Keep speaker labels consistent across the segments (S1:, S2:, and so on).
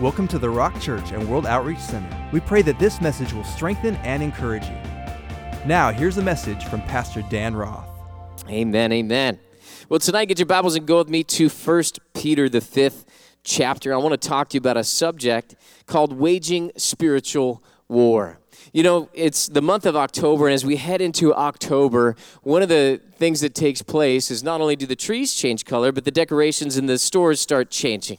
S1: Welcome to the Rock Church and World Outreach Center. We pray that this message will strengthen and encourage you. Now, here's a message from Pastor Dan Roth.
S2: Amen, amen. Well, tonight, get your Bibles and go with me to 1 Peter, the fifth chapter. I want to talk to you about a subject called waging spiritual war. You know, it's the month of October, and as we head into October, one of the things that takes place is not only do the trees change color, but the decorations in the stores start changing.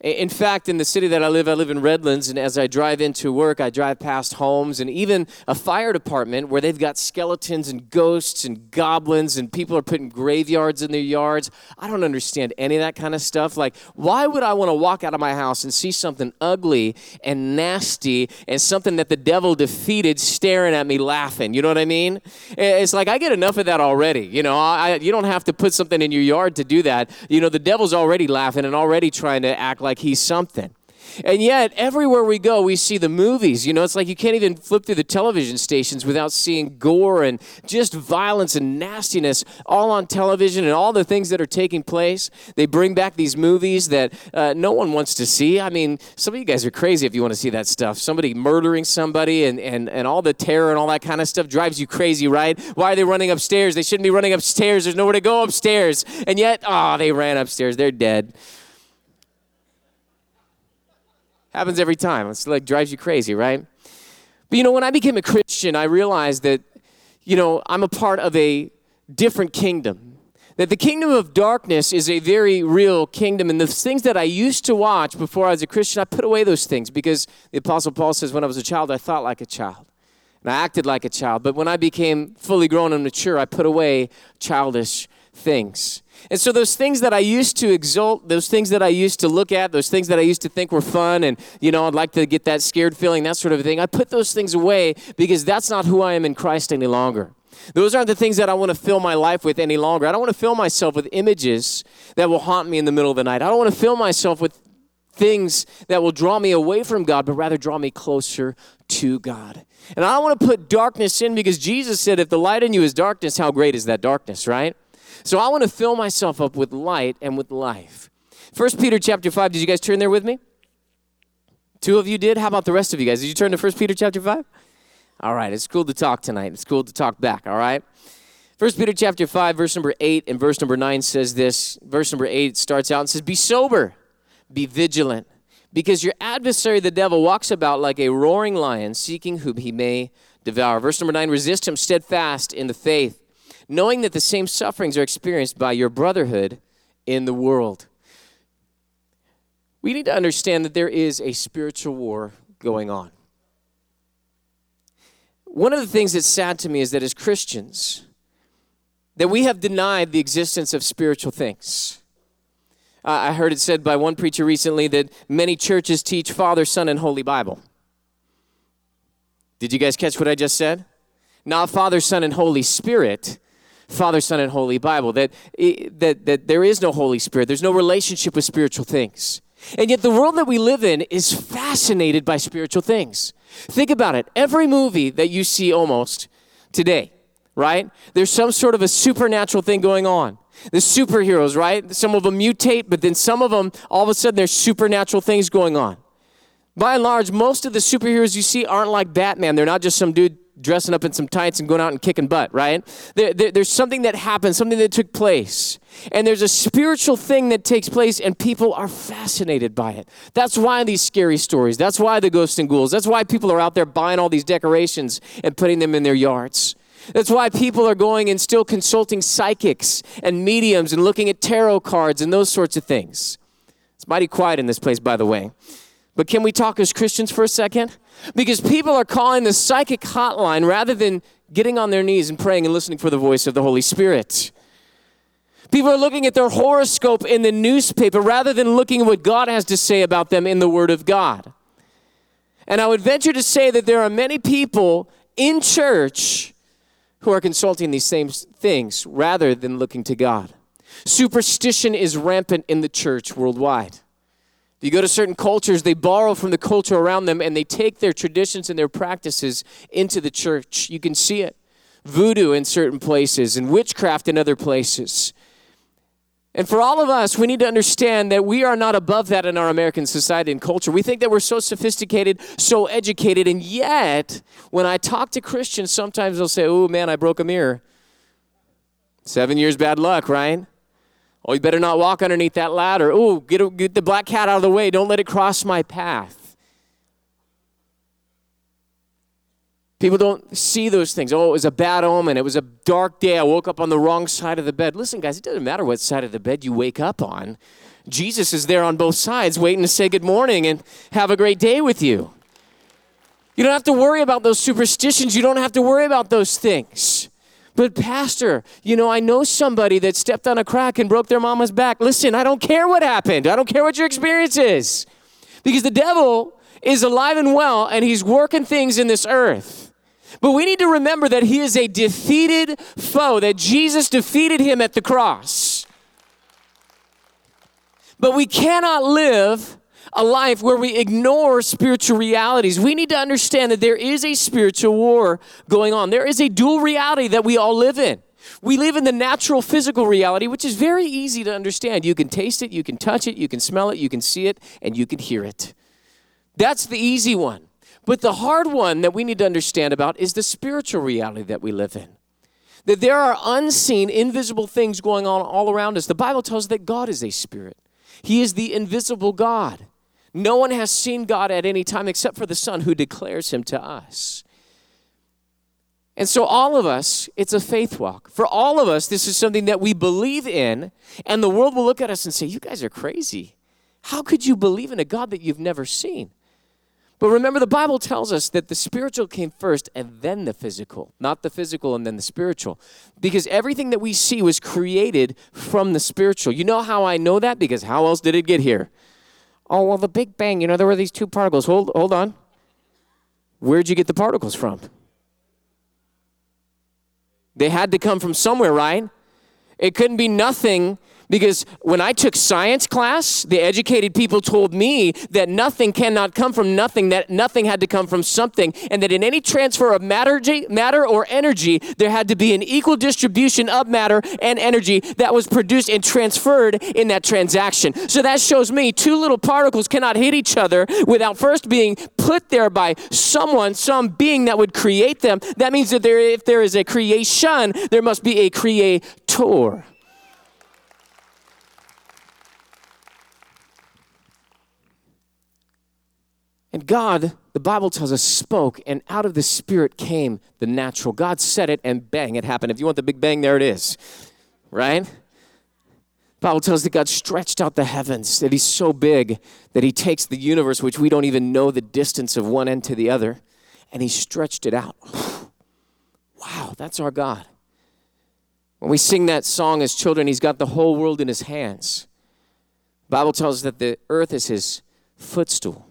S2: In fact, in the city that I live, I live in Redlands, and as I drive into work, I drive past homes and even a fire department where they've got skeletons and ghosts and goblins, and people are putting graveyards in their yards. I don't understand any of that kind of stuff. Like, why would I want to walk out of my house and see something ugly and nasty and something that the devil defeated staring at me laughing? You know what I mean? It's like I get enough of that already. You know, I, you don't have to put something in your yard to do that. You know, the devil's already laughing and already trying to act like like he's something. And yet, everywhere we go, we see the movies. You know, it's like you can't even flip through the television stations without seeing gore and just violence and nastiness all on television and all the things that are taking place. They bring back these movies that uh, no one wants to see. I mean, some of you guys are crazy if you want to see that stuff. Somebody murdering somebody and, and, and all the terror and all that kind of stuff drives you crazy, right? Why are they running upstairs? They shouldn't be running upstairs. There's nowhere to go upstairs. And yet, oh, they ran upstairs. They're dead. Happens every time. It's like drives you crazy, right? But you know, when I became a Christian, I realized that, you know, I'm a part of a different kingdom. That the kingdom of darkness is a very real kingdom. And the things that I used to watch before I was a Christian, I put away those things because the Apostle Paul says, when I was a child, I thought like a child. And I acted like a child. But when I became fully grown and mature, I put away childish things. And so those things that I used to exult, those things that I used to look at, those things that I used to think were fun and, you know, I'd like to get that scared feeling, that sort of thing, I put those things away because that's not who I am in Christ any longer. Those aren't the things that I want to fill my life with any longer. I don't want to fill myself with images that will haunt me in the middle of the night. I don't want to fill myself with things that will draw me away from God, but rather draw me closer to God. And I don't want to put darkness in because Jesus said, if the light in you is darkness, how great is that darkness, right? So I want to fill myself up with light and with life. First Peter chapter 5, did you guys turn there with me? Two of you did? How about the rest of you guys? Did you turn to First Peter chapter 5? All right, it's cool to talk tonight. It's cool to talk back, all right? First Peter chapter 5, verse number 8 and verse number 9 says this. Verse number 8 starts out and says, Be sober, be vigilant, because your adversary, the devil, walks about like a roaring lion, seeking whom he may devour. Verse number 9, resist him steadfast in the faith knowing that the same sufferings are experienced by your brotherhood in the world. We need to understand that there is a spiritual war going on. One of the things that's sad to me is that as Christians, that we have denied the existence of spiritual things. I heard it said by one preacher recently that many churches teach Father, Son, and Holy Bible. Did you guys catch what I just said? Not Father, Son, and Holy Spirit, Father, Son, and Holy Bible, that, that, that there is no Holy Spirit, there's no relationship with spiritual things. And yet, the world that we live in is fascinated by spiritual things. Think about it. Every movie that you see almost today, right? There's some sort of a supernatural thing going on. The superheroes, right? Some of them mutate, but then some of them, all of a sudden, there's supernatural things going on. By and large, most of the superheroes you see aren't like Batman. They're not just some dude dressing up in some tights and going out and kicking butt, right? There, there, there's something that happened, something that took place. And there's a spiritual thing that takes place, and people are fascinated by it. That's why these scary stories, that's why the ghosts and ghouls, that's why people are out there buying all these decorations and putting them in their yards. That's why people are going and still consulting psychics and mediums and looking at tarot cards and those sorts of things. It's mighty quiet in this place, by the way. But can we talk as Christians for a second? Because people are calling the psychic hotline rather than getting on their knees and praying and listening for the voice of the Holy Spirit. People are looking at their horoscope in the newspaper rather than looking at what God has to say about them in the Word of God. And I would venture to say that there are many people in church who are consulting these same things rather than looking to God. Superstition is rampant in the church worldwide. You go to certain cultures, they borrow from the culture around them and they take their traditions and their practices into the church. You can see it. Voodoo in certain places and witchcraft in other places. And for all of us, we need to understand that we are not above that in our American society and culture. We think that we're so sophisticated, so educated, and yet, when I talk to Christians, sometimes they'll say, Oh man, I broke a mirror. Seven years bad luck, right? Oh, you better not walk underneath that ladder. Oh, get, get the black cat out of the way. Don't let it cross my path. People don't see those things. Oh, it was a bad omen. It was a dark day. I woke up on the wrong side of the bed. Listen, guys, it doesn't matter what side of the bed you wake up on. Jesus is there on both sides waiting to say good morning and have a great day with you. You don't have to worry about those superstitions. You don't have to worry about those things. But, Pastor, you know, I know somebody that stepped on a crack and broke their mama's back. Listen, I don't care what happened. I don't care what your experience is. Because the devil is alive and well and he's working things in this earth. But we need to remember that he is a defeated foe, that Jesus defeated him at the cross. But we cannot live a life where we ignore spiritual realities. We need to understand that there is a spiritual war going on. There is a dual reality that we all live in. We live in the natural physical reality, which is very easy to understand. You can taste it, you can touch it, you can smell it, you can see it, and you can hear it. That's the easy one. But the hard one that we need to understand about is the spiritual reality that we live in. That there are unseen, invisible things going on all around us. The Bible tells us that God is a spirit, He is the invisible God. No one has seen God at any time except for the Son who declares Him to us. And so, all of us, it's a faith walk. For all of us, this is something that we believe in, and the world will look at us and say, You guys are crazy. How could you believe in a God that you've never seen? But remember, the Bible tells us that the spiritual came first and then the physical, not the physical and then the spiritual. Because everything that we see was created from the spiritual. You know how I know that? Because how else did it get here? Oh, well, the Big Bang, you know, there were these two particles. Hold, hold on. Where'd you get the particles from? They had to come from somewhere, right? It couldn't be nothing because when I took science class, the educated people told me that nothing cannot come from nothing, that nothing had to come from something, and that in any transfer of matter, matter or energy, there had to be an equal distribution of matter and energy that was produced and transferred in that transaction. So that shows me two little particles cannot hit each other without first being put there by someone, some being that would create them. That means that there, if there is a creation, there must be a creator. And God, the Bible tells us, spoke, and out of the Spirit came the natural. God said it, and bang, it happened. If you want the big bang, there it is. Right? The Bible tells us that God stretched out the heavens, that He's so big that He takes the universe, which we don't even know the distance of one end to the other, and He stretched it out. wow, that's our God. When we sing that song as children, He's got the whole world in His hands. The Bible tells us that the earth is His footstool.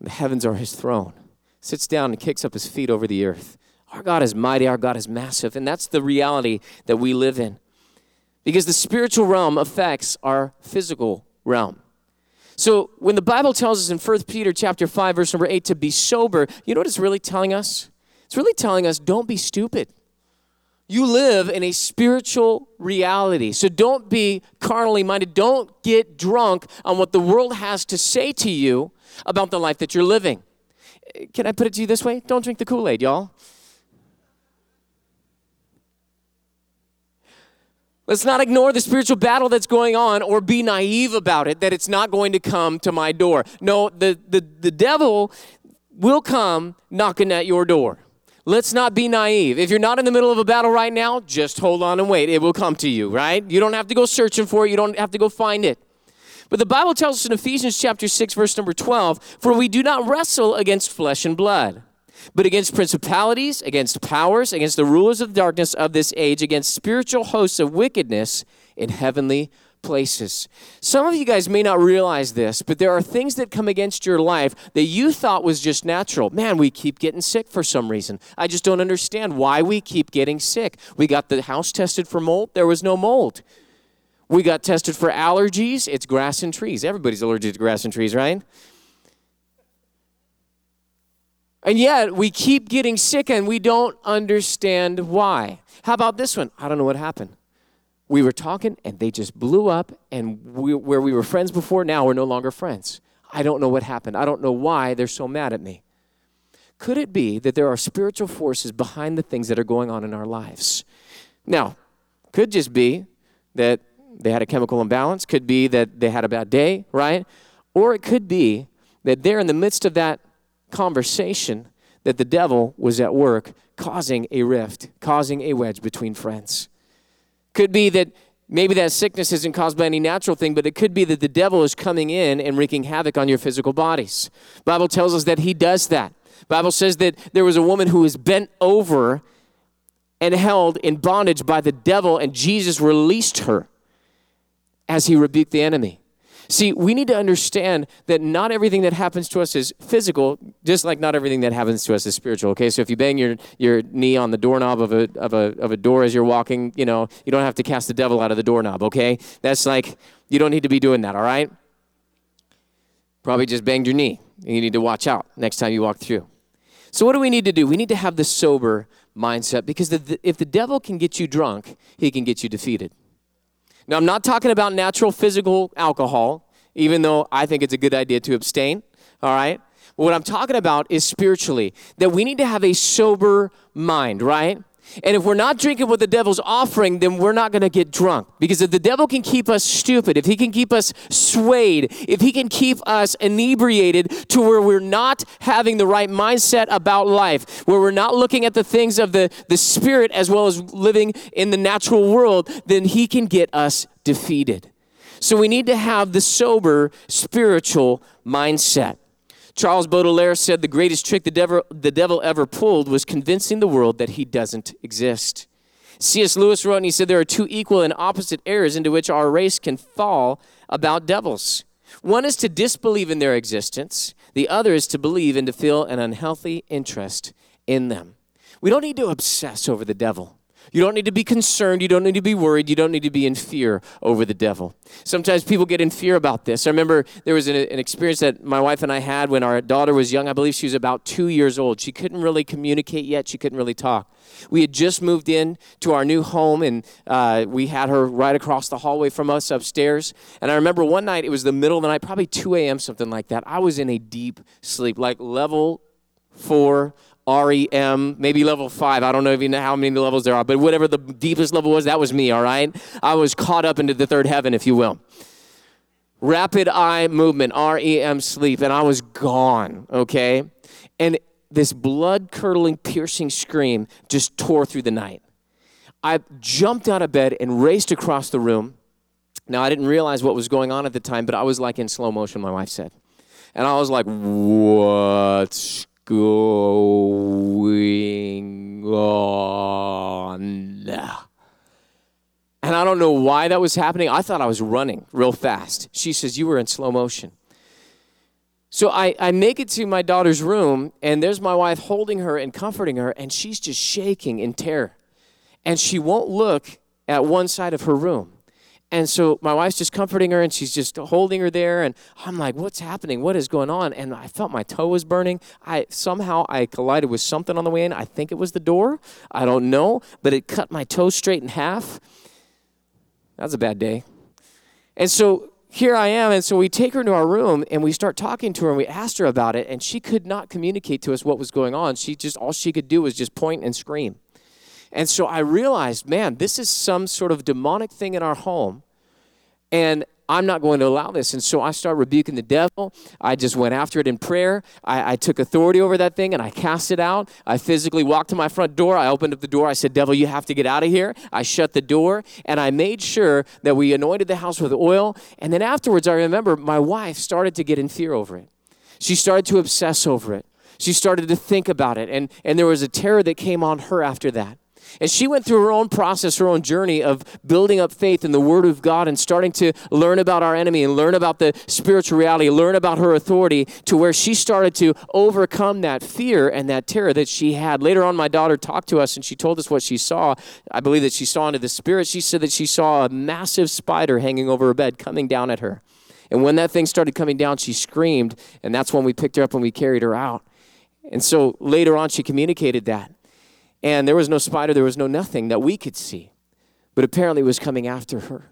S2: The heavens are his throne. Sits down and kicks up his feet over the earth. Our God is mighty, our God is massive, and that's the reality that we live in. Because the spiritual realm affects our physical realm. So when the Bible tells us in 1 Peter chapter 5 verse number 8 to be sober, you know what it's really telling us? It's really telling us don't be stupid. You live in a spiritual reality. So don't be carnally minded. Don't get drunk on what the world has to say to you about the life that you're living. Can I put it to you this way? Don't drink the Kool Aid, y'all. Let's not ignore the spiritual battle that's going on or be naive about it that it's not going to come to my door. No, the, the, the devil will come knocking at your door. Let's not be naive. If you're not in the middle of a battle right now, just hold on and wait. It will come to you, right? You don't have to go searching for it, you don't have to go find it. But the Bible tells us in Ephesians chapter 6 verse number 12, for we do not wrestle against flesh and blood, but against principalities, against powers, against the rulers of the darkness of this age, against spiritual hosts of wickedness in heavenly places. Some of you guys may not realize this, but there are things that come against your life that you thought was just natural. Man, we keep getting sick for some reason. I just don't understand why we keep getting sick. We got the house tested for mold, there was no mold. We got tested for allergies. It's grass and trees. Everybody's allergic to grass and trees, right? And yet we keep getting sick and we don't understand why. How about this one? I don't know what happened. We were talking and they just blew up and we, where we were friends before now we're no longer friends. I don't know what happened. I don't know why they're so mad at me. Could it be that there are spiritual forces behind the things that are going on in our lives? Now could just be that they had a chemical imbalance. Could be that they had a bad day right? Or it could be that they're in the midst of that conversation that the devil was at work causing a rift causing a wedge between friends could be that maybe that sickness isn't caused by any natural thing, but it could be that the devil is coming in and wreaking havoc on your physical bodies. Bible tells us that he does that. Bible says that there was a woman who was bent over and held in bondage by the devil, and Jesus released her as he rebuked the enemy. See, we need to understand that not everything that happens to us is physical, just like not everything that happens to us is spiritual. Okay, so if you bang your, your knee on the doorknob of a, of, a, of a door as you're walking, you know, you don't have to cast the devil out of the doorknob, okay? That's like, you don't need to be doing that, all right? Probably just banged your knee. And you need to watch out next time you walk through. So, what do we need to do? We need to have the sober mindset because the, the, if the devil can get you drunk, he can get you defeated. Now, I'm not talking about natural physical alcohol, even though I think it's a good idea to abstain, all right? What I'm talking about is spiritually, that we need to have a sober mind, right? And if we're not drinking what the devil's offering, then we're not going to get drunk. Because if the devil can keep us stupid, if he can keep us swayed, if he can keep us inebriated to where we're not having the right mindset about life, where we're not looking at the things of the, the spirit as well as living in the natural world, then he can get us defeated. So we need to have the sober spiritual mindset. Charles Baudelaire said the greatest trick the devil, the devil ever pulled was convincing the world that he doesn't exist. C.S. Lewis wrote, and he said, There are two equal and opposite errors into which our race can fall about devils. One is to disbelieve in their existence, the other is to believe and to feel an unhealthy interest in them. We don't need to obsess over the devil. You don't need to be concerned. You don't need to be worried. You don't need to be in fear over the devil. Sometimes people get in fear about this. I remember there was an, an, experience that my wife and I had when our daughter was young. I believe she was about two years old. She couldn't really communicate yet, she couldn't really talk. We had just moved in to our new home, and uh, we had her right across the hallway from us upstairs. And I remember one night, it was the middle of the night, probably 2 a.m., something like that. I was in a deep sleep, like level four REM, maybe level five. I don't know even how many levels there are, but whatever the deepest level was, that was me, all right? I was caught up into the third heaven, if you will. Rapid eye movement, REM sleep, and I was gone, okay? And this blood curdling, piercing scream just tore through the night. I jumped out of bed and raced across the room. Now, I didn't realize what was going on at the time, but I was like in slow motion, my wife said. And I was like, what's going on? And I don't know why that was happening. I thought I was running real fast. She says, You were in slow motion. So I, I make it to my daughter's room, and there's my wife holding her and comforting her, and she's just shaking in terror. And she won't look at one side of her room. And so my wife's just comforting her and she's just holding her there. And I'm like, what's happening? What is going on? And I felt my toe was burning. I somehow I collided with something on the way in. I think it was the door. I don't know, but it cut my toe straight in half. That was a bad day. And so here I am. And so we take her to our room and we start talking to her and we asked her about it. And she could not communicate to us what was going on. She just, all she could do was just point and scream. And so I realized, man, this is some sort of demonic thing in our home. And I'm not going to allow this. And so I started rebuking the devil. I just went after it in prayer. I, I, took authority over that thing and I cast it out. I physically walked to my front door. I opened up the door. I said, Devil, you have to get out of here. I shut the door and I made sure that we anointed the house with oil. And then afterwards, I remember my wife started to get in fear over it. She started to obsess over it. She started to think about it. And, and there was a terror that came on her after that. And she went through her own process, her own journey of building up faith in the Word of God and starting to learn about our enemy and learn about the spiritual reality, learn about her authority to where she started to overcome that fear and that terror that she had. Later on, my daughter talked to us and she told us what she saw. I believe that she saw into the spirit. She said that she saw a massive spider hanging over her bed coming down at her. And when that thing started coming down, she screamed, and that's when we picked her up and we carried her out. And so later on, she communicated that. And there was no spider, there was no nothing that we could see. but apparently it was coming after her.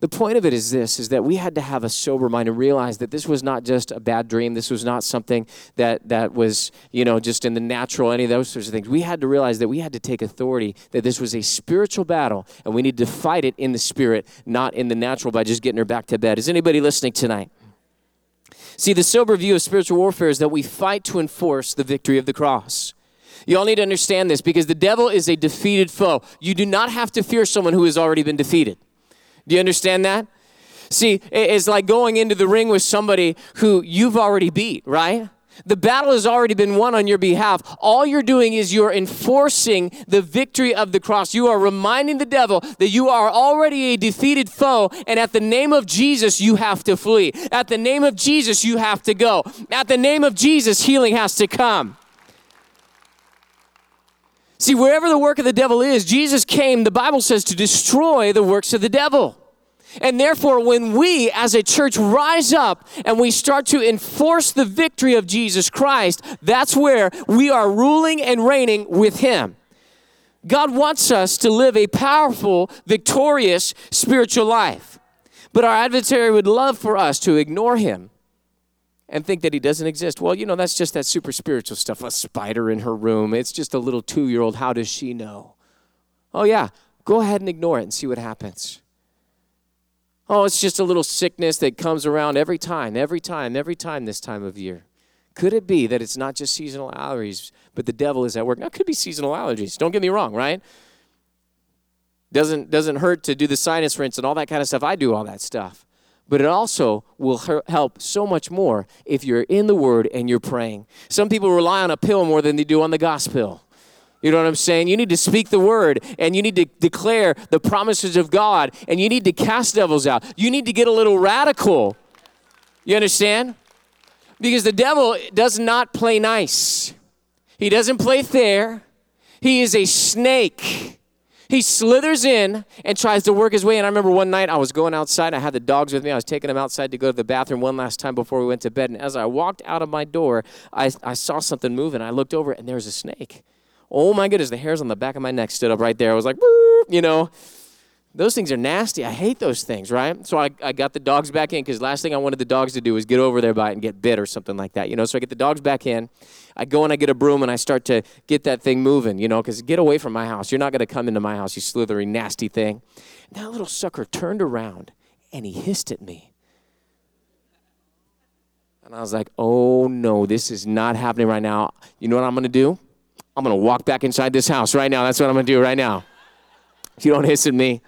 S2: The point of it is this is that we had to have a sober mind and realize that this was not just a bad dream. This was not something that that was, you know, just in the natural, any of those sorts of things. We had to realize that we had to take authority, that this was a spiritual battle, and we need to fight it in the spirit, not in the natural by just getting her back to bed. Is anybody listening tonight? See, the sober view of spiritual warfare is that we fight to enforce the victory of the cross. You all need to understand this because the devil is a defeated foe. You do not have to fear someone who has already been defeated. Do you understand that? See, it's like going into the ring with somebody who you've already beat, right? The battle has already been won on your behalf. All you're doing is you're enforcing the victory of the cross. You are reminding the devil that you are already a defeated foe, and at the name of Jesus, you have to flee. At the name of Jesus, you have to go. At the name of Jesus, healing has to come. See, wherever the work of the devil is, Jesus came, the Bible says, to destroy the works of the devil. And therefore, when we as a church rise up and we start to enforce the victory of Jesus Christ, that's where we are ruling and reigning with Him. God wants us to live a powerful, victorious spiritual life. But our adversary would love for us to ignore Him and think that he doesn't exist. Well, you know, that's just that super spiritual stuff. A spider in her room. It's just a little two year old. How does she know? Oh, yeah. Go ahead and ignore it and see what happens. Oh, it's just a little sickness that comes around every time, every time, every time this time of year. Could it be that it's not just seasonal allergies, but the devil is at work? Now, it could be seasonal allergies. Don't get me wrong, right? Doesn't, doesn't hurt to do the sinus rinse and all that kind of stuff. I do all that stuff but it also will help so much more if you're in the Word and you're praying. Some people rely on a pill more than they do on the gospel. You know what I'm saying? You need to speak the word and you need to declare the promises of God and you need to cast devils out. You need to get a little radical. You understand? Because the devil does not play nice, he doesn't play fair. He is a snake. He slithers in and tries to work his way in. I remember one night I was going outside. I had the dogs with me. I was taking them outside to go to the bathroom one last time before we went to bed. And as I walked out of my door, I, I saw something moving. I looked over and there was a snake. Oh my goodness, the hairs on the back of my neck stood up right there. I was like, you know. Those things are nasty. I hate those things, right? So I, I got the dogs back in because last thing I wanted the dogs to do was get over there by it and get bit or something like that, you know? So I get the dogs back in. I go and I get a broom and I start to get that thing moving, you know, because get away from my house. You're not going to come into my house, you slithery, nasty thing. That little sucker turned around and he hissed at me. And I was like, oh no, this is not happening right now. You know what I'm going to do? I'm going to walk back inside this house right now. That's what I'm going to do right now. If you don't hiss at me,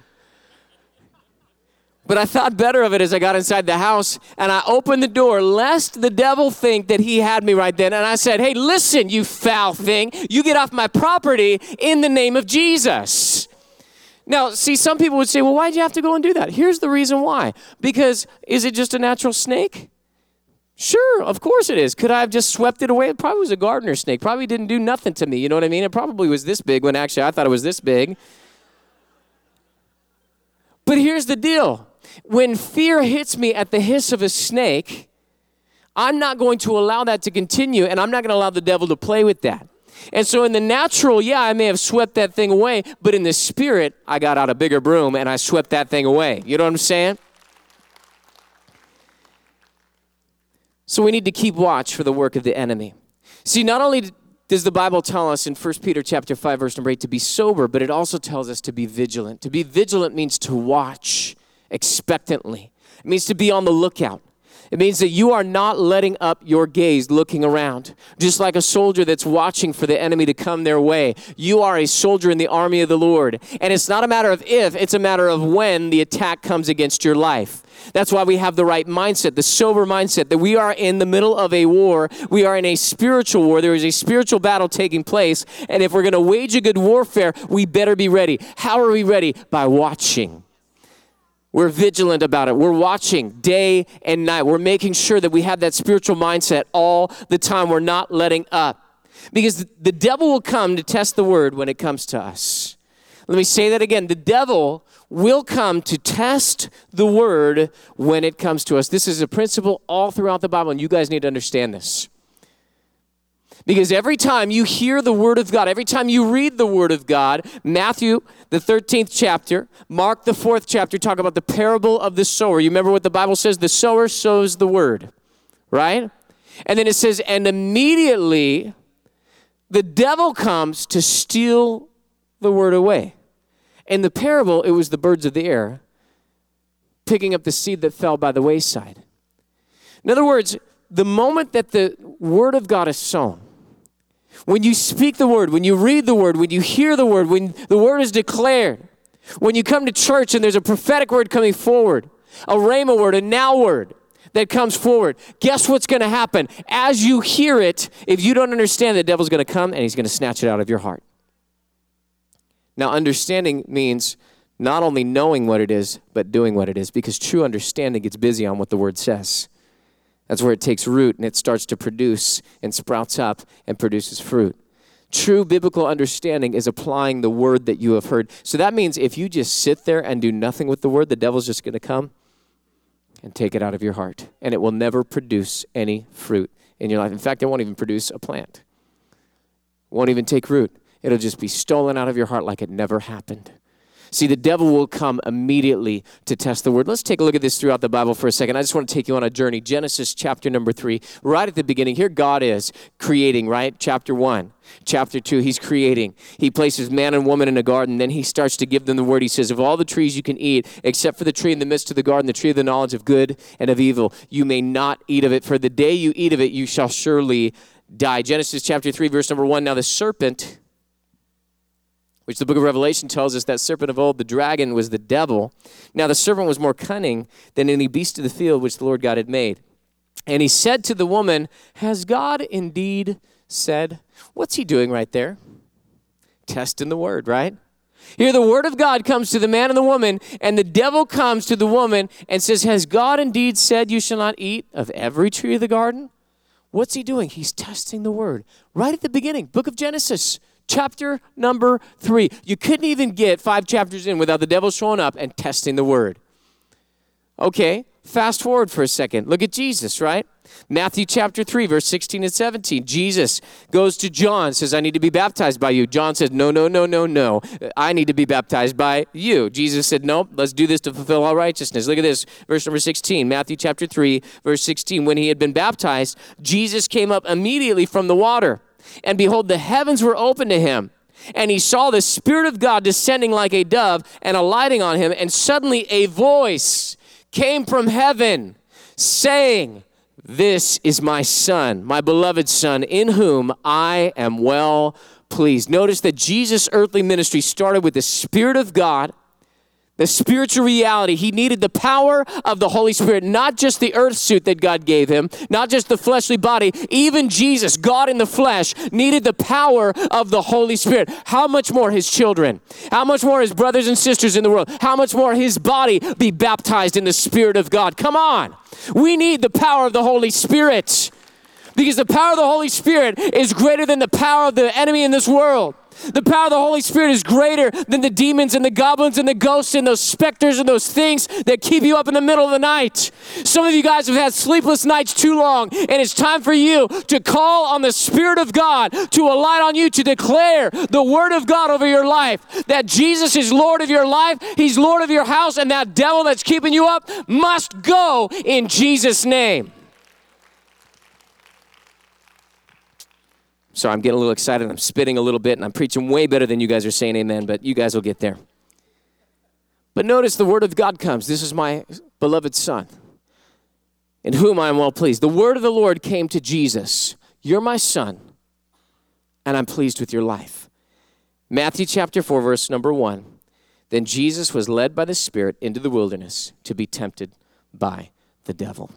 S2: but I thought better of it as I got inside the house and I opened the door, lest the devil think that he had me right then. And I said, Hey, listen, you foul thing. You get off my property in the name of Jesus. Now, see, some people would say, Well, why'd you have to go and do that? Here's the reason why. Because is it just a natural snake? Sure, of course it is. Could I have just swept it away? It probably was a gardener snake. Probably didn't do nothing to me. You know what I mean? It probably was this big when actually I thought it was this big. But here's the deal when fear hits me at the hiss of a snake, I'm not going to allow that to continue, and I'm not going to allow the devil to play with that. And so, in the natural, yeah, I may have swept that thing away, but in the spirit, I got out a bigger broom and I swept that thing away. You know what I'm saying? So, we need to keep watch for the work of the enemy. See, not only does the Bible tell us in 1 Peter chapter 5 verse number 8 to be sober, but it also tells us to be vigilant. To be vigilant means to watch expectantly. It means to be on the lookout. It means that you are not letting up your gaze looking around. Just like a soldier that's watching for the enemy to come their way. You are a soldier in the army of the Lord. And it's not a matter of if, it's a matter of when the attack comes against your life. That's why we have the right mindset, the sober mindset, that we are in the middle of a war. We are in a spiritual war. There is a spiritual battle taking place. And if we're going to wage a good warfare, we better be ready. How are we ready? By watching. We're vigilant about it. We're watching day and night. We're making sure that we have that spiritual mindset all the time. We're not letting up. Because the devil will come to test the word when it comes to us. Let me say that again. The devil will come to test the word when it comes to us. This is a principle all throughout the Bible, and you guys need to understand this. Because every time you hear the Word of God, every time you read the Word of God, Matthew, the 13th chapter, Mark, the 4th chapter, talk about the parable of the sower. You remember what the Bible says? The sower sows the Word, right? And then it says, and immediately the devil comes to steal the Word away. In the parable, it was the birds of the air picking up the seed that fell by the wayside. In other words, the moment that the Word of God is sown, when you speak the word, when you read the word, when you hear the word, when the word is declared, when you come to church and there's a prophetic word coming forward, a rhema word, a now word that comes forward, guess what's going to happen? As you hear it, if you don't understand, the devil's going to come and he's going to snatch it out of your heart. Now, understanding means not only knowing what it is, but doing what it is, because true understanding gets busy on what the word says. That's where it takes root and it starts to produce and sprouts up and produces fruit. True biblical understanding is applying the word that you have heard. So that means if you just sit there and do nothing with the word, the devil's just going to come and take it out of your heart. And it will never produce any fruit in your life. In fact, it won't even produce a plant, it won't even take root. It'll just be stolen out of your heart like it never happened. See, the devil will come immediately to test the word. Let's take a look at this throughout the Bible for a second. I just want to take you on a journey. Genesis chapter number three, right at the beginning. Here God is creating, right? Chapter one. Chapter two, he's creating. He places man and woman in a garden. Then he starts to give them the word. He says, Of all the trees you can eat, except for the tree in the midst of the garden, the tree of the knowledge of good and of evil, you may not eat of it. For the day you eat of it, you shall surely die. Genesis chapter 3, verse number 1. Now the serpent which the book of Revelation tells us that serpent of old, the dragon, was the devil. Now the serpent was more cunning than any beast of the field which the Lord God had made. And he said to the woman, Has God indeed said? What's he doing right there? Testing the word, right? Here, the word of God comes to the man and the woman, and the devil comes to the woman and says, Has God indeed said you shall not eat of every tree of the garden? What's he doing? He's testing the word right at the beginning, book of Genesis. Chapter number three. You couldn't even get five chapters in without the devil showing up and testing the word. Okay, fast forward for a second. Look at Jesus, right? Matthew chapter 3, verse 16 and 17. Jesus goes to John, says, I need to be baptized by you. John says, No, no, no, no, no. I need to be baptized by you. Jesus said, No, let's do this to fulfill all righteousness. Look at this, verse number 16. Matthew chapter 3, verse 16. When he had been baptized, Jesus came up immediately from the water. And behold, the heavens were opened to him. And he saw the Spirit of God descending like a dove and alighting on him. And suddenly a voice came from heaven saying, This is my Son, my beloved Son, in whom I am well pleased. Notice that Jesus' earthly ministry started with the Spirit of God the spiritual reality. He needed the power of the Holy Spirit, not just the earth suit that God gave him, not just the fleshly body. Even Jesus, God in the flesh, needed the power of the Holy Spirit. How much more his children? How much more his brothers and sisters in the world? How much more his body be baptized in the Spirit of God? Come on. We need the power of the Holy Spirit because the power of the Holy Spirit is greater than the power of the enemy in this world. The power of the Holy Spirit is greater than the demons and the goblins and the ghosts and those specters and those things that keep you up in the middle of the night. Some of you guys have had sleepless nights too long, and it's time for you to call on the Spirit of God to alight on you to declare the Word of God over your life that Jesus is Lord of your life, He's Lord of your house, and that devil that's keeping you up must go in Jesus' name. Sorry, I'm getting a little excited. I'm spitting a little bit, and I'm preaching way better than you guys are saying amen, but you guys will get there. But notice the word of God comes. This is my beloved Son, in whom I am well pleased. The word of the Lord came to Jesus You're my Son, and I'm pleased with your life. Matthew chapter 4, verse number 1. Then Jesus was led by the Spirit into the wilderness to be tempted by the devil.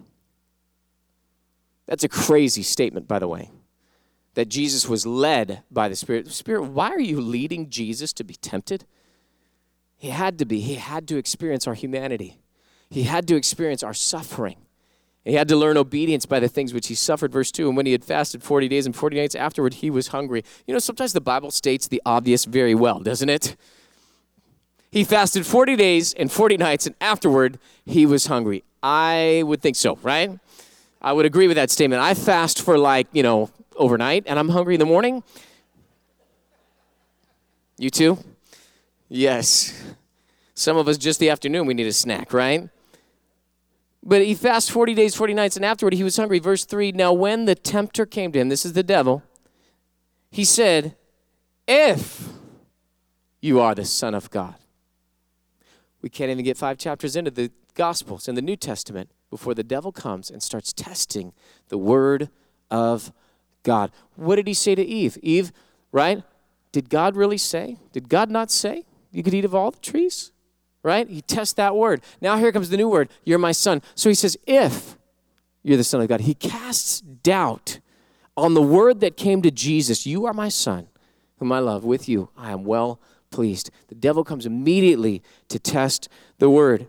S2: That's a crazy statement, by the way that Jesus was led by the Spirit. Spirit, why are you leading Jesus to be tempted? He had to be. He had to experience our humanity. He had to experience our suffering. He had to learn obedience by the things which he suffered. Verse 2 And when he had fasted 40 days and 40 nights afterward, he was hungry. You know, sometimes the Bible states the obvious very well, doesn't it? He fasted 40 days and 40 nights, and afterward, he was hungry. I would think so, right? I would agree with that statement. I fast for like, you know, overnight and I'm hungry in the morning. You too? Yes. Some of us just the afternoon we need a snack, right? But he fasted 40 days, 40 nights, and afterward he was hungry. Verse 3 Now, when the tempter came to him, this is the devil, he said, If you are the Son of God. We can't even get five chapters into the Gospels in the New Testament before the devil comes and starts testing the Word of God. What did he say to Eve? Eve, right? Did God really say? Did God not say you could eat of all the trees? Right? He tests that word. Now here comes the new word. You're my son. So he says, if you're the son of God, he casts doubt on the word that came to Jesus. You are my son, whom I love. With you, I am well pleased. The devil comes immediately to test the word.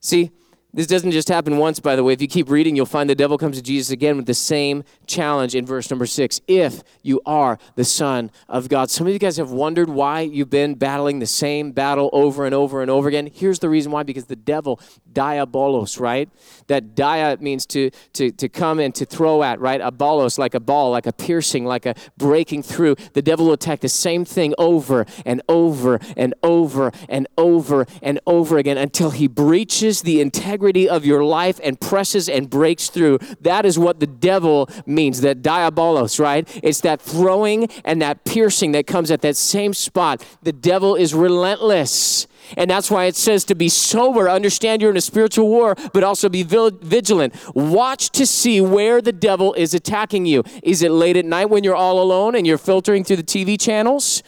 S2: See, this doesn't just happen once, by the way. If you keep reading, you'll find the devil comes to Jesus again with the same challenge in verse number six if you are the Son of God. Some of you guys have wondered why you've been battling the same battle over and over and over again. Here's the reason why because the devil, diabolos, right? That dia means to, to, to come and to throw at, right? A bolos, like a ball, like a piercing, like a breaking through. The devil will attack the same thing over and over and over and over and over again until he breaches the integrity integrity of your life and presses and breaks through. That is what the devil means, that diabolos, right? It's that throwing and that piercing that comes at that same spot. The devil is relentless. And that's why it says to be sober, understand you're in a spiritual war, but also be vigilant. Watch to see where the devil is attacking you. Is it late at night when you're all alone and you're filtering through the TV channels?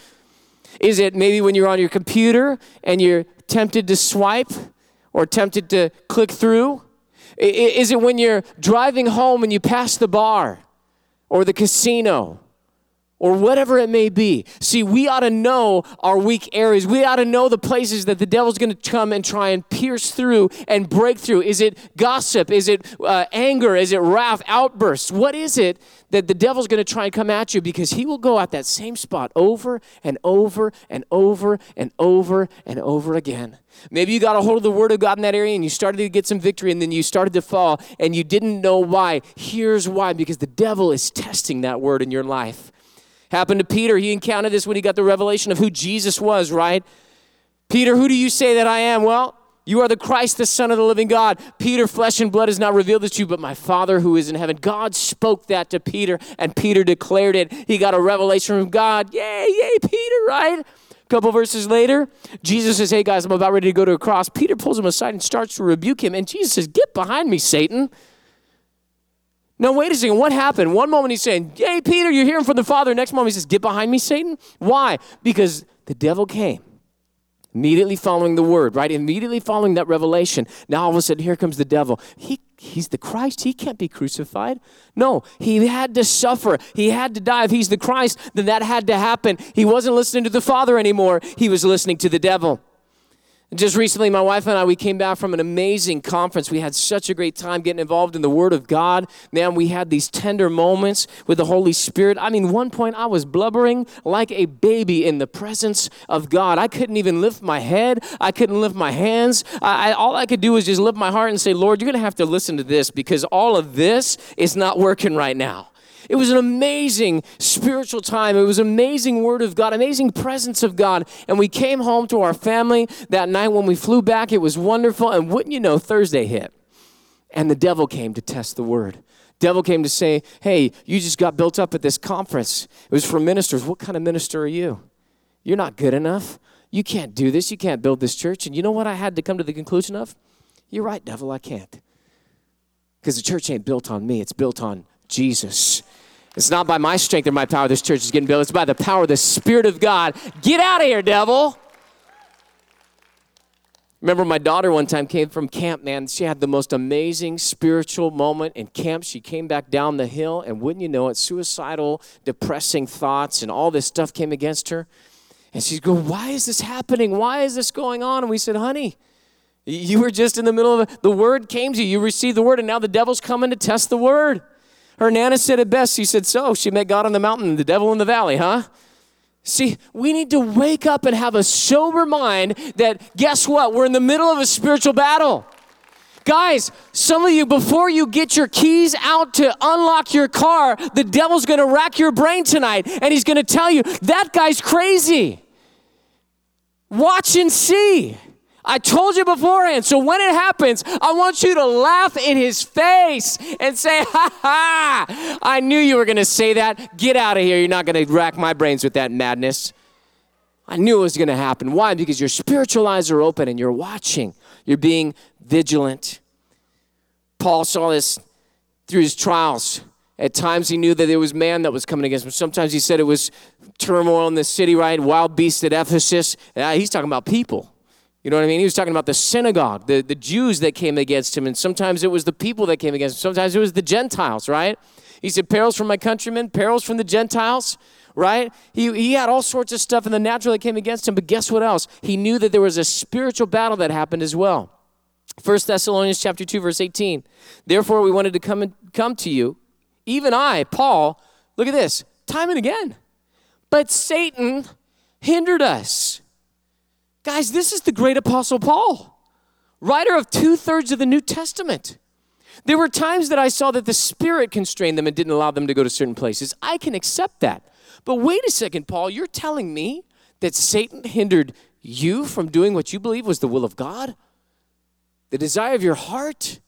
S2: Is it maybe when you're on your computer and you're tempted to swipe? Or tempted to click through? Is it when you're driving home and you pass the bar or the casino? Or whatever it may be. See, we ought to know our weak areas. We ought to know the places that the devil's going to come and try and pierce through and break through. Is it gossip? Is it uh, anger? Is it wrath, outbursts? What is it that the devil's going to try and come at you? Because he will go at that same spot over and over and over and over and over again. Maybe you got a hold of the word of God in that area and you started to get some victory and then you started to fall and you didn't know why. Here's why because the devil is testing that word in your life. Happened to Peter. He encountered this when he got the revelation of who Jesus was, right? Peter, who do you say that I am? Well, you are the Christ, the Son of the living God. Peter, flesh and blood has not revealed this to you, but my Father who is in heaven. God spoke that to Peter, and Peter declared it. He got a revelation from God. Yay, yay, Peter, right? A couple verses later, Jesus says, Hey guys, I'm about ready to go to a cross. Peter pulls him aside and starts to rebuke him, and Jesus says, Get behind me, Satan. No, wait a second. What happened? One moment he's saying, Hey, Peter, you're hearing from the Father. Next moment he says, Get behind me, Satan. Why? Because the devil came immediately following the word, right? Immediately following that revelation. Now all of a sudden, here comes the devil. He, he's the Christ. He can't be crucified. No, he had to suffer. He had to die. If he's the Christ, then that had to happen. He wasn't listening to the Father anymore. He was listening to the devil. Just recently, my wife and I, we came back from an amazing conference. We had such a great time getting involved in the Word of God. Man, we had these tender moments with the Holy Spirit. I mean, one point I was blubbering like a baby in the presence of God. I couldn't even lift my head. I couldn't lift my hands. I, I, all I could do was just lift my heart and say, Lord, you're going to have to listen to this because all of this is not working right now. It was an amazing spiritual time. It was amazing word of God, amazing presence of God. And we came home to our family that night when we flew back. It was wonderful. And wouldn't you know, Thursday hit. And the devil came to test the word. Devil came to say, "Hey, you just got built up at this conference. It was for ministers. What kind of minister are you? You're not good enough. You can't do this. You can't build this church." And you know what I had to come to the conclusion of? You're right, devil, I can't. Because the church ain't built on me, it's built on Jesus. It's not by my strength or my power this church is getting built. It's by the power of the Spirit of God. Get out of here, devil. Remember, my daughter one time came from camp, man. She had the most amazing spiritual moment in camp. She came back down the hill, and wouldn't you know it, suicidal, depressing thoughts and all this stuff came against her. And she's going, Why is this happening? Why is this going on? And we said, Honey, you were just in the middle of it. The word came to you. You received the word, and now the devil's coming to test the word. Her Nana said it best. She said, So she met God on the mountain and the devil in the valley, huh? See, we need to wake up and have a sober mind that guess what? We're in the middle of a spiritual battle. Guys, some of you, before you get your keys out to unlock your car, the devil's gonna rack your brain tonight and he's gonna tell you, that guy's crazy. Watch and see. I told you beforehand. So when it happens, I want you to laugh in his face and say, ha ha, I knew you were going to say that. Get out of here. You're not going to rack my brains with that madness. I knew it was going to happen. Why? Because your spiritual eyes are open and you're watching, you're being vigilant. Paul saw this through his trials. At times he knew that there was man that was coming against him. Sometimes he said it was turmoil in the city, right? Wild beasts at Ephesus. He's talking about people. You know what I mean? He was talking about the synagogue, the, the Jews that came against him, and sometimes it was the people that came against him. Sometimes it was the Gentiles, right? He said, Perils from my countrymen, perils from the Gentiles, right? He, he had all sorts of stuff in the natural that came against him, but guess what else? He knew that there was a spiritual battle that happened as well. 1 Thessalonians chapter 2, verse 18. Therefore, we wanted to come, and, come to you, even I, Paul, look at this, time and again. But Satan hindered us. Guys, this is the great apostle Paul, writer of two thirds of the New Testament. There were times that I saw that the Spirit constrained them and didn't allow them to go to certain places. I can accept that. But wait a second, Paul, you're telling me that Satan hindered you from doing what you believe was the will of God? The desire of your heart?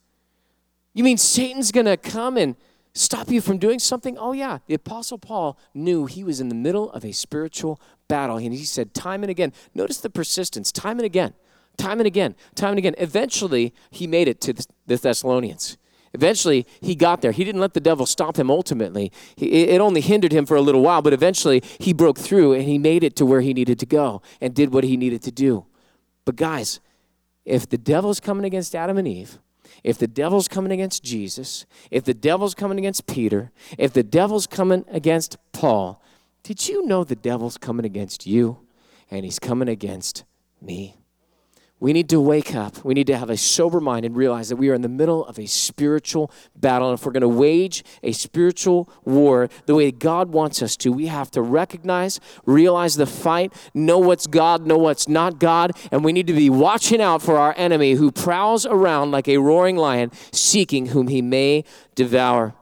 S2: You mean Satan's gonna come and stop you from doing something? Oh, yeah. The Apostle Paul knew he was in the middle of a spiritual battle. And he said, time and again, notice the persistence, time and again, time and again, time and again. Eventually, he made it to the Thessalonians. Eventually, he got there. He didn't let the devil stop him ultimately. It only hindered him for a little while, but eventually he broke through and he made it to where he needed to go and did what he needed to do. But, guys, if the devil's coming against Adam and Eve, if the devil's coming against Jesus, if the devil's coming against Peter, if the devil's coming against Paul, did you know the devil's coming against you and he's coming against me? We need to wake up. We need to have a sober mind and realize that we are in the middle of a spiritual battle. And if we're going to wage a spiritual war the way God wants us to, we have to recognize, realize the fight, know what's God, know what's not God. And we need to be watching out for our enemy who prowls around like a roaring lion, seeking whom he may devour.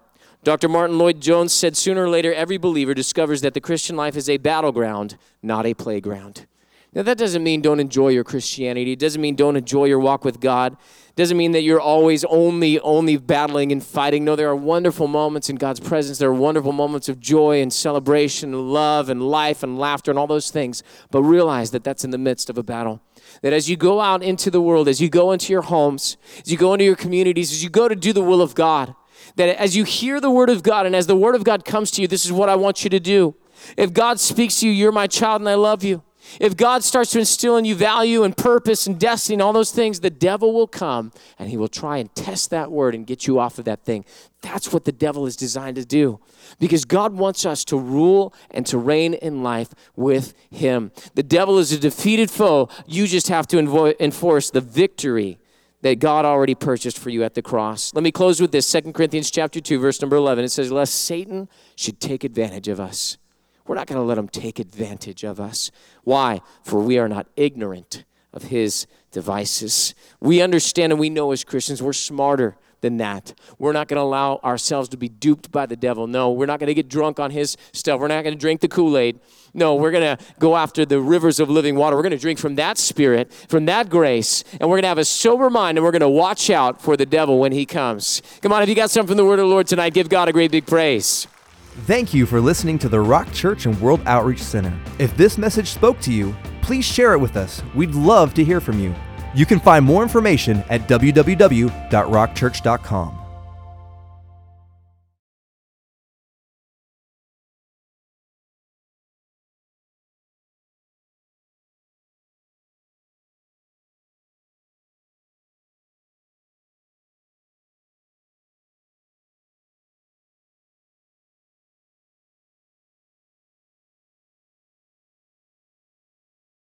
S2: Dr. Martyn Lloyd-Jones said sooner or later, every believer discovers that the Christian life is a battleground, not a playground. Now, that doesn't mean don't enjoy your Christianity. It doesn't mean don't enjoy your walk with God. It doesn't mean that you're always only, only battling and fighting. No, there are wonderful moments in God's presence. There are wonderful moments of joy and celebration and love and life and laughter and all those things. But realize that that's in the midst of a battle. That as you go out into the world, as you go into your homes, as you go into your communities, as you go to do the will of God, that as you hear the word of God and as the word of God comes to you, this is what I want you to do. If God speaks to you, you're my child and I love you. If God starts to instill in you value and purpose and destiny and all those things, the devil will come and he will try and test that word and get you off of that thing. That's what the devil is designed to do because God wants us to rule and to reign in life with him. The devil is a defeated foe. You just have to invo- enforce the victory that God already purchased for you at the cross. Let me close with this 2 Corinthians chapter 2 verse number 11. It says lest Satan should take advantage of us. We're not going to let him take advantage of us. Why? For we are not ignorant of his devices. We understand and we know as Christians we're smarter than that. We're not going to allow ourselves to be duped by the devil. No, we're not going to get drunk on his stuff. We're not going to drink the Kool Aid. No, we're going to go after the rivers of living water. We're going to drink from that spirit, from that grace, and we're going to have a sober mind and we're going to watch out for the devil when he comes. Come on, if you got something from the word of the Lord tonight, give God a great big praise.
S1: Thank you for listening to the Rock Church and World Outreach Center. If this message spoke to you, please share it with us. We'd love to hear from you. You can find more information at www.rockchurch.com.